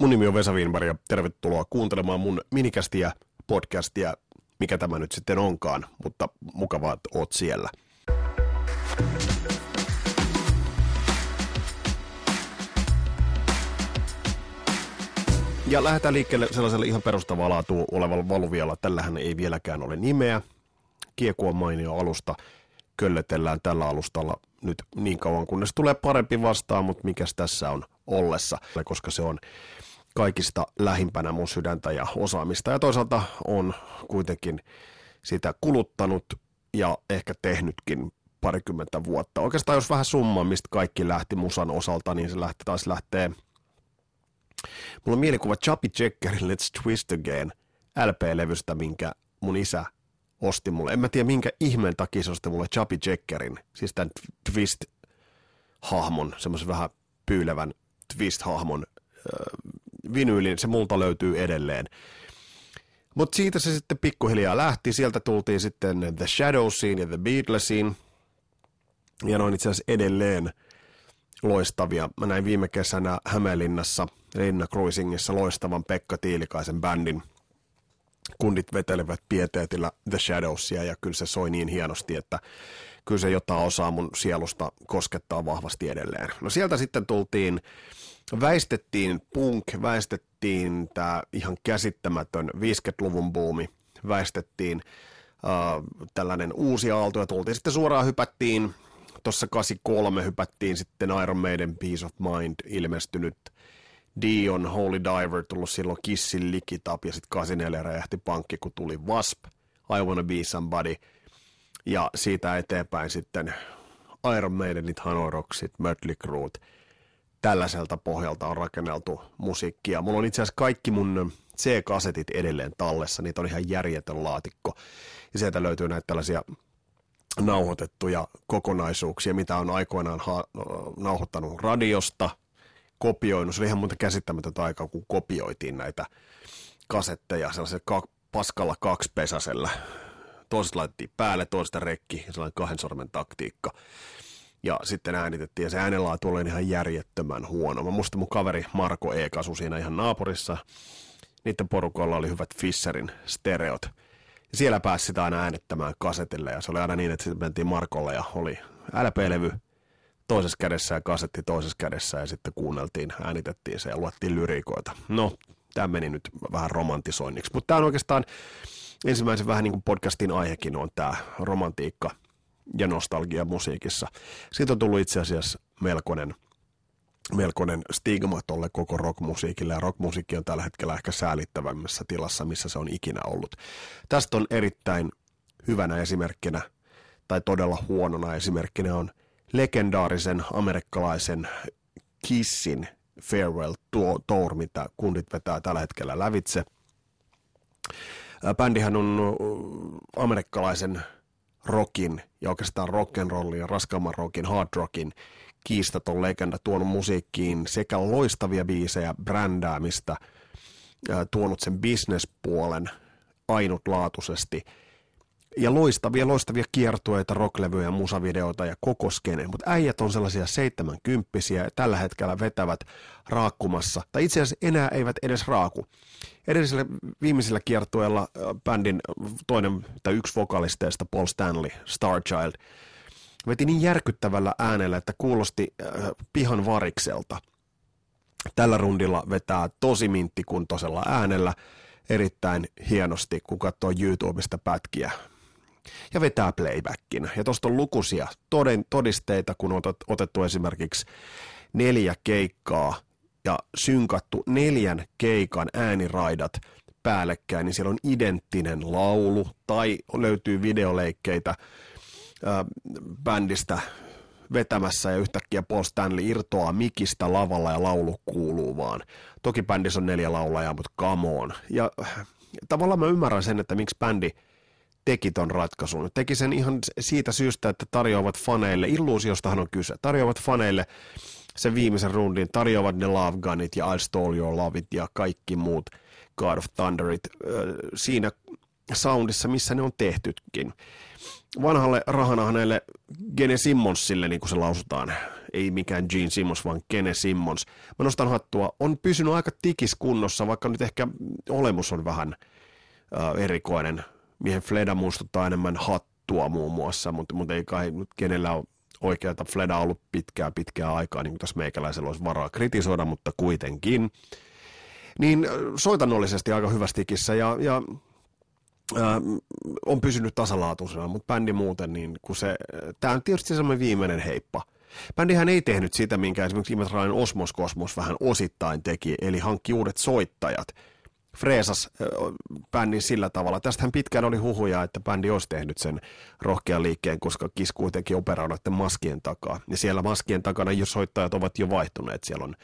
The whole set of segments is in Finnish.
Mun nimi on Vesa Wienberg ja tervetuloa kuuntelemaan mun minikästiä, podcastia, mikä tämä nyt sitten onkaan, mutta mukavaa, että oot siellä. Ja lähdetään liikkeelle sellaisella ihan perustavaa laatua olevalla valuvialla. Tällähän ei vieläkään ole nimeä. Kieku on mainio alusta. Köllötellään tällä alustalla nyt niin kauan, kunnes tulee parempi vastaan, mutta mikäs tässä on ollessa, koska se on kaikista lähimpänä mun sydäntä ja osaamista. Ja toisaalta on kuitenkin sitä kuluttanut ja ehkä tehnytkin parikymmentä vuotta. Oikeastaan jos vähän summa, mistä kaikki lähti musan osalta, niin se lähti taas lähtee. Mulla on mielikuva Chubby Checkerin Let's Twist Again LP-levystä, minkä mun isä osti mulle. En mä tiedä minkä ihmeen takia se osti mulle Chubby Checkerin, siis tämän Twist-hahmon, semmoisen vähän pyylevän Twist-hahmon vinyylin, se multa löytyy edelleen. Mutta siitä se sitten pikkuhiljaa lähti, sieltä tultiin sitten The Shadowsiin ja The Beatlesiin, ja ne on itse asiassa edelleen loistavia. Mä näin viime kesänä Hämeenlinnassa, Linna Cruisingissa loistavan Pekka Tiilikaisen bändin. Kundit vetelevät pieteetillä The Shadowsia ja kyllä se soi niin hienosti, että kyllä se jotain osaa mun sielusta koskettaa vahvasti edelleen. No sieltä sitten tultiin väistettiin punk, väistettiin tämä ihan käsittämätön 50-luvun buumi, väistettiin uh, tällainen uusi aalto ja tultiin sitten suoraan hypättiin, tuossa 83 hypättiin sitten Iron Maiden Peace of Mind ilmestynyt. Dion Holy Diver tullut silloin Kissin Likitap ja sitten 84 räjähti pankki, kun tuli Wasp, I Wanna Be Somebody. Ja siitä eteenpäin sitten Iron Maidenit, Hanoroksit, Mötley Crue, tällaiselta pohjalta on rakenneltu musiikkia. Mulla on itse asiassa kaikki mun C-kasetit edelleen tallessa, niitä on ihan järjetön laatikko. Ja sieltä löytyy näitä tällaisia nauhoitettuja kokonaisuuksia, mitä on aikoinaan ha- nauhoittanut radiosta, kopioinut. Se oli ihan muuta käsittämätöntä aikaa, kun kopioitiin näitä kasetteja sellaisella ka- paskalla kaksipesäisellä. Toiset laitettiin päälle, toista rekki, sellainen kahden sormen taktiikka ja sitten äänitettiin, ja se äänenlaatu oli ihan järjettömän huono. Mä muistan mun kaveri Marko E. kasu siinä ihan naapurissa. Niiden porukolla oli hyvät Fisherin stereot. Ja siellä pääsi sitä aina äänettämään kasetille, ja se oli aina niin, että sitten mentiin Markolle, ja oli LP-levy toisessa kädessä ja kasetti toisessa kädessä, ja sitten kuunneltiin, äänitettiin se ja luettiin lyriikoita. No, tämä meni nyt vähän romantisoinniksi, mutta tämä on oikeastaan ensimmäisen vähän niin kuin podcastin aihekin on tämä romantiikka – ja nostalgia musiikissa. Siitä on tullut itse asiassa melkoinen, melkoinen stigma tolle koko rockmusiikille, ja rockmusiikki on tällä hetkellä ehkä säälittävämmässä tilassa, missä se on ikinä ollut. Tästä on erittäin hyvänä esimerkkinä, tai todella huonona esimerkkinä on legendaarisen amerikkalaisen Kissin Farewell Tour, mitä kundit vetää tällä hetkellä lävitse. Bändihän on amerikkalaisen rockin ja oikeastaan rock'n'rollin ja raskaamman rockin, hard rockin kiistaton legenda tuonut musiikkiin sekä loistavia biisejä, brändäämistä, tuonut sen bisnespuolen ainutlaatuisesti ja loistavia, loistavia kiertueita, rocklevyjä, musavideoita ja koko skene. Mutta äijät on sellaisia seitsemänkymppisiä ja tällä hetkellä vetävät raakkumassa, tai itse asiassa enää eivät edes raaku edellisellä viimeisellä kiertueella bändin toinen tai yksi vokalisteista, Paul Stanley, Starchild, veti niin järkyttävällä äänellä, että kuulosti äh, pihan varikselta. Tällä rundilla vetää tosi minttikuntoisella äänellä erittäin hienosti, kun katsoo YouTubesta pätkiä. Ja vetää playbackin. Ja tuosta on lukuisia toden, todisteita, kun on otettu esimerkiksi neljä keikkaa ja synkattu neljän keikan ääniraidat päällekkäin, niin siellä on identtinen laulu tai löytyy videoleikkeitä ää, bändistä vetämässä ja yhtäkkiä Paul Stanley irtoaa mikistä lavalla ja laulu kuuluu vaan. Toki bändissä on neljä laulajaa, mutta come on. Ja tavallaan mä ymmärrän sen, että miksi bändi teki ton ratkaisun. Teki sen ihan siitä syystä, että tarjoavat faneille, illuusiostahan on kyse, tarjoavat faneille sen viimeisen rundin tarjoavat ne Love Gunit ja I Stole Your Loveit ja kaikki muut God of Thunderit siinä soundissa, missä ne on tehtytkin. Vanhalle rahana hänelle Gene Simmonsille, niin kuin se lausutaan ei mikään Gene Simmons, vaan Kene Simmons. Mä nostan hattua, on pysynyt aika tikis kunnossa, vaikka nyt ehkä olemus on vähän äh, erikoinen. Miehen Fleda muistuttaa enemmän hattua muun muassa, mutta, mutta ei kai nyt kenellä ole oikeata Fleda ollut pitkää pitkää aikaa, niin kuin tässä meikäläisellä olisi varaa kritisoida, mutta kuitenkin. Niin soitannollisesti aika hyvästikissä ja, ja ää, on pysynyt tasalaatuisena, mutta bändi muuten, niin kun se, tämä on tietysti semmoinen viimeinen heippa. Bändihän ei tehnyt sitä, minkä esimerkiksi Imetraalinen Osmos Kosmos vähän osittain teki, eli hankki uudet soittajat. Freesas bändin sillä tavalla. Tästähän pitkään oli huhuja, että bändi olisi tehnyt sen rohkean liikkeen, koska Kiss kuitenkin operoi maskien takaa. Ja siellä maskien takana jo soittajat ovat jo vaihtuneet. Siellä on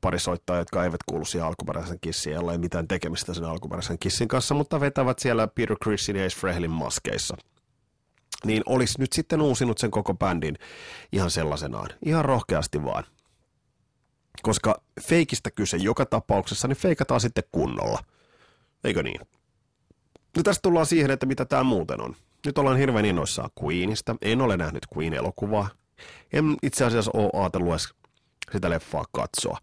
pari soittajaa, jotka eivät kuulu siihen alkuperäisen kissiin, ei mitään tekemistä sen alkuperäisen kissin kanssa, mutta vetävät siellä Peter Chrisin ja Ace Frehlin maskeissa. Niin olisi nyt sitten uusinut sen koko bändin ihan sellaisenaan, ihan rohkeasti vaan. Koska feikistä kyse joka tapauksessa, niin feikataan sitten kunnolla. Eikö niin? No tästä tullaan siihen, että mitä tämä muuten on. Nyt ollaan hirveän innoissaan Queenista. En ole nähnyt Queen-elokuvaa. En itse asiassa ole ajatellut edes sitä leffaa katsoa.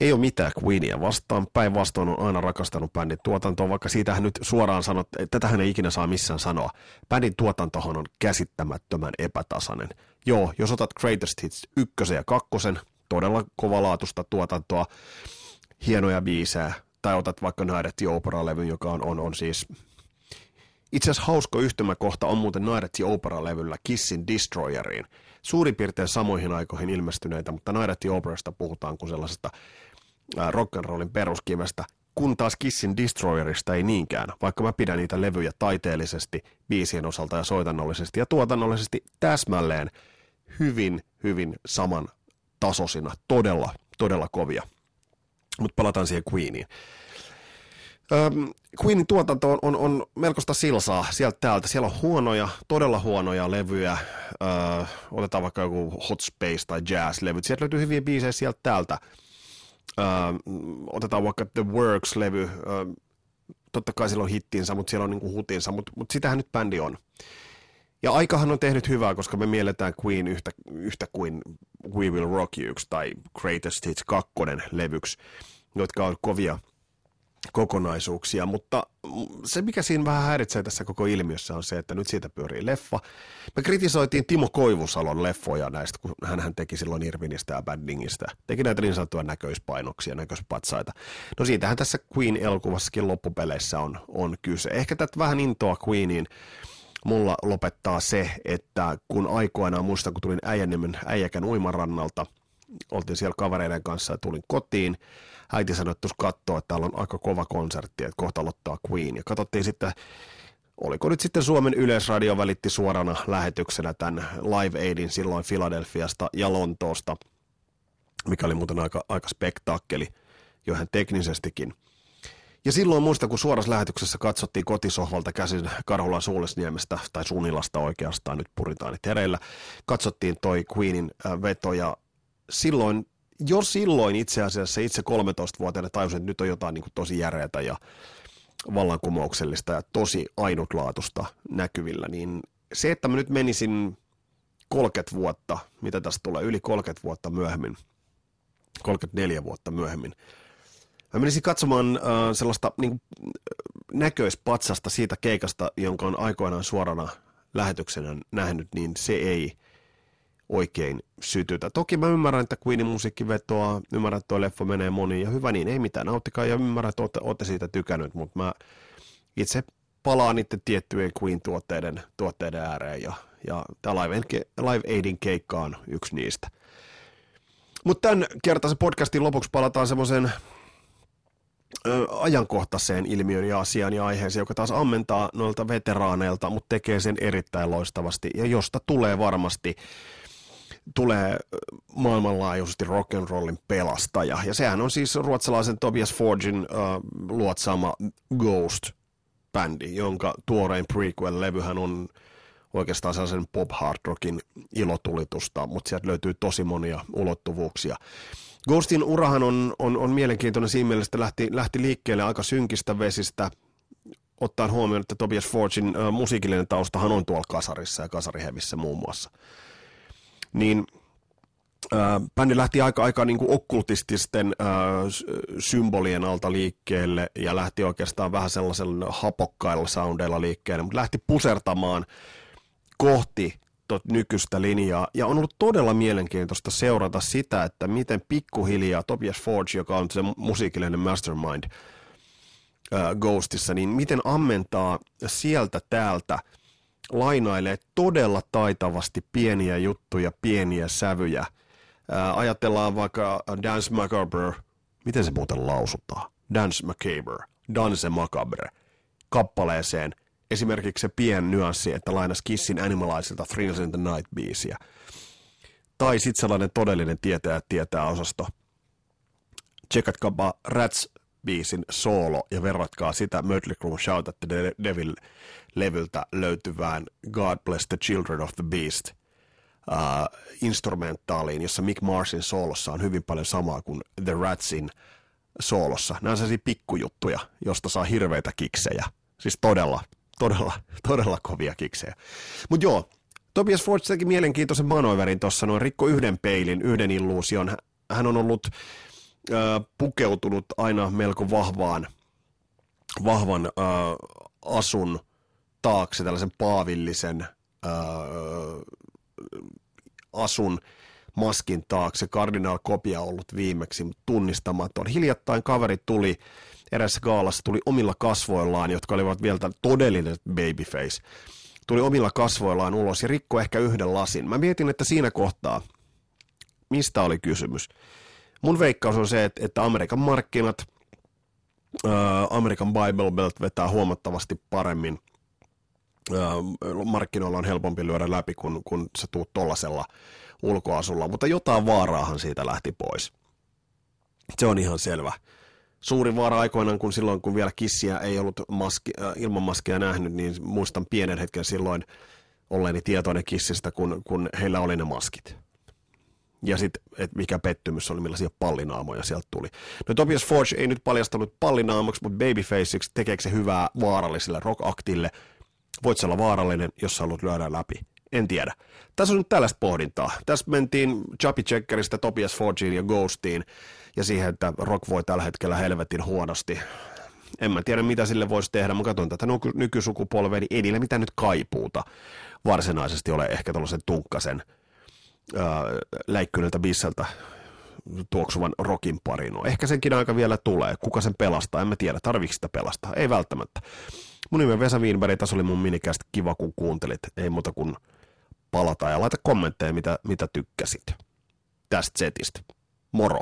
Ei ole mitään Queenia vastaan, päinvastoin on aina rakastanut bändin tuotantoa, vaikka siitähän nyt suoraan sanot, että tätähän ei ikinä saa missään sanoa. Bändin tuotantohan on käsittämättömän epätasainen. Joo, jos otat Greatest Hits ykkösen ja kakkosen, todella kovalaatusta tuotantoa, hienoja biisejä, tai otat vaikka Night the Opera-levyn, joka on, on, on siis itse asiassa hauska yhtymäkohta on muuten the Opera-levyllä Kissin Destroyeriin – suurin piirtein samoihin aikoihin ilmestyneitä, mutta the Operasta puhutaan kuin sellaisesta rock'n'rollin peruskimestä, kun taas Kissin Destroyerista ei niinkään, vaikka mä pidän niitä levyjä taiteellisesti, biisien osalta ja soitannollisesti ja tuotannollisesti täsmälleen hyvin, hyvin saman tasosina, todella, todella kovia. Mutta palataan siihen Queeniin. Ähm, Queenin tuotanto on, on, on melkoista silsaa sieltä täältä. Siellä on huonoja, todella huonoja levyjä. Öö, otetaan vaikka joku Hot Space tai Jazz-levyt. Sieltä löytyy hyviä biisejä sieltä täältä. Öö, otetaan vaikka The Works-levy. Öö, totta kai sillä on hittinsä, mutta siellä on niinku hutinsa, mutta, mutta sitähän nyt bändi on. Ja aikahan on tehnyt hyvää, koska me mielletään Queen yhtä, yhtä kuin We Will Rock You tai Greatest Hits 2 levyksi, jotka on kovia – kokonaisuuksia, mutta se mikä siinä vähän häiritsee tässä koko ilmiössä on se, että nyt siitä pyörii leffa. Me kritisoitiin Timo Koivusalon leffoja näistä, kun hän teki silloin Irvinistä ja Baddingistä. Teki näitä niin sanottuja näköispainoksia, näköispatsaita. No siitähän tässä Queen-elokuvassakin loppupeleissä on, on kyse. Ehkä tätä vähän intoa Queeniin mulla lopettaa se, että kun aikoinaan muistan, kun tulin Äijäniemen Äijäkän uimarannalta, oltiin siellä kavereiden kanssa ja tulin kotiin, äiti sanoi, että katsoa, että täällä on aika kova konsertti, että kohta aloittaa Queen. Ja katsottiin sitten, oliko nyt sitten Suomen Yleisradio välitti suorana lähetyksenä tämän Live Aidin silloin Filadelfiasta ja Lontoosta, mikä oli muuten aika, aika spektaakkeli jo ihan teknisestikin. Ja silloin muista, kun suorassa lähetyksessä katsottiin kotisohvalta käsin Karhulan Suulesniemestä, tai Sunilasta oikeastaan, nyt puritaanit hereillä, katsottiin toi Queenin veto, ja silloin jo silloin itse asiassa itse 13-vuotiaana tajusin, että nyt on jotain niin kuin tosi järeätä ja vallankumouksellista ja tosi ainutlaatusta näkyvillä, niin se, että mä nyt menisin 30 vuotta, mitä tästä tulee, yli 30 vuotta myöhemmin, 34 vuotta myöhemmin, mä menisin katsomaan äh, sellaista niin kuin, näköispatsasta siitä keikasta, jonka on aikoinaan suorana lähetyksenä nähnyt, niin se ei – oikein sytytä. Toki mä ymmärrän, että Queenin musiikki vetoaa, ymmärrän, että leffa menee moniin ja hyvä niin, ei mitään, nauttikaa ja ymmärrän, että olette, olette siitä tykännyt, mutta mä itse palaan niiden tiettyjen Queen-tuotteiden tuotteiden ääreen ja, ja tämä Live, Live Aidin keikka on yksi niistä. Mutta tämän kertaisen podcastin lopuksi palataan semmoiseen ajankohtaiseen ilmiön ja asiaan ja aiheeseen, joka taas ammentaa noilta veteraaneilta, mutta tekee sen erittäin loistavasti ja josta tulee varmasti tulee maailmanlaajuisesti rock'n'rollin pelastaja. Ja sehän on siis ruotsalaisen Tobias Forgin uh, luotsaama Ghost-bändi, jonka tuorein prequel-levyhän on oikeastaan sellaisen pop hard rockin ilotulitusta, mutta sieltä löytyy tosi monia ulottuvuuksia. Ghostin urahan on, on, on mielenkiintoinen siinä mielessä, että lähti, lähti liikkeelle aika synkistä vesistä, ottaen huomioon, että Tobias Forgin uh, musiikillinen taustahan on tuolla kasarissa ja kasarihevissä muun muassa. niin äh, bändi lähti aika, aika niin kuin okkultististen äh, symbolien alta liikkeelle ja lähti oikeastaan vähän sellaisella hapokkailla soundeilla liikkeelle, mutta lähti pusertamaan kohti tot nykyistä linjaa. Ja on ollut todella mielenkiintoista seurata sitä, että miten pikkuhiljaa Tobias Forge, joka on se musiikillinen mastermind äh, Ghostissa, niin miten ammentaa sieltä täältä lainailee todella taitavasti pieniä juttuja, pieniä sävyjä. Äh, ajatellaan vaikka Dance Macabre, miten se muuten lausutaan? Dance Macabre, Dance Macabre, kappaleeseen – esimerkiksi se pien nyanssi, että lainas Kissin Animalaisilta Thrills in the Night-biisiä. Tai sitten sellainen todellinen tietää tietää osasto. Tsekatkaapa Rats-biisin soolo ja verratkaa sitä Mötley Crue Shout at the Devil-levyltä löytyvään God Bless the Children of the Beast uh, instrumentaaliin, jossa Mick Marsin soolossa on hyvin paljon samaa kuin The Ratsin soolossa. Nämä on sellaisia pikkujuttuja, josta saa hirveitä kiksejä. Siis todella, todella, todella kovia kiksejä. Mutta joo, Tobias Forge teki mielenkiintoisen manoiverin tuossa, noin rikko yhden peilin, yhden illuusion. Hän on ollut äh, pukeutunut aina melko vahvaan, vahvan äh, asun taakse, tällaisen paavillisen äh, asun maskin taakse. Cardinal Kopia ollut viimeksi tunnistamaton. Hiljattain kaveri tuli erässä gaalassa tuli omilla kasvoillaan, jotka olivat vielä todellinen babyface, tuli omilla kasvoillaan ulos ja rikko ehkä yhden lasin. Mä mietin, että siinä kohtaa, mistä oli kysymys. Mun veikkaus on se, että, Amerikan markkinat, Amerikan Bible Belt vetää huomattavasti paremmin. Markkinoilla on helpompi lyödä läpi, kun, kun se tuut tollasella ulkoasulla, mutta jotain vaaraahan siitä lähti pois. Se on ihan selvä suuri vaara aikoinaan, kun silloin kun vielä kissiä ei ollut maski, äh, ilman maskia nähnyt, niin muistan pienen hetken silloin olleeni tietoinen kissistä, kun, kun heillä oli ne maskit. Ja sitten, että mikä pettymys oli, millaisia pallinaamoja sieltä tuli. No Tobias Forge ei nyt paljastanut pallinaamoksi, mutta babyfaceiksi tekeekö se hyvää vaaralliselle rock-aktille. Voit olla vaarallinen, jos sä haluat lyödä läpi. En tiedä. Tässä on nyt tällaista pohdintaa. Tässä mentiin Chappy Checkeristä Tobias Forgeen ja Ghostiin ja siihen, että rock voi tällä hetkellä helvetin huonosti. En mä tiedä, mitä sille voisi tehdä. Mä katson tätä nykysukupolvea, niin ei mitään nyt kaipuuta varsinaisesti ole ehkä tällaisen tunkkasen äh, läikkyneltä bisseltä tuoksuvan rokin pariin. No, ehkä senkin aika vielä tulee. Kuka sen pelastaa? En mä tiedä. Tarviiko sitä pelastaa? Ei välttämättä. Mun nimi on Vesa Wienberg. Tässä oli mun minikästä kiva, kun kuuntelit. Ei muuta kuin palata ja laita kommentteja, mitä, mitä tykkäsit tästä setistä. Moro!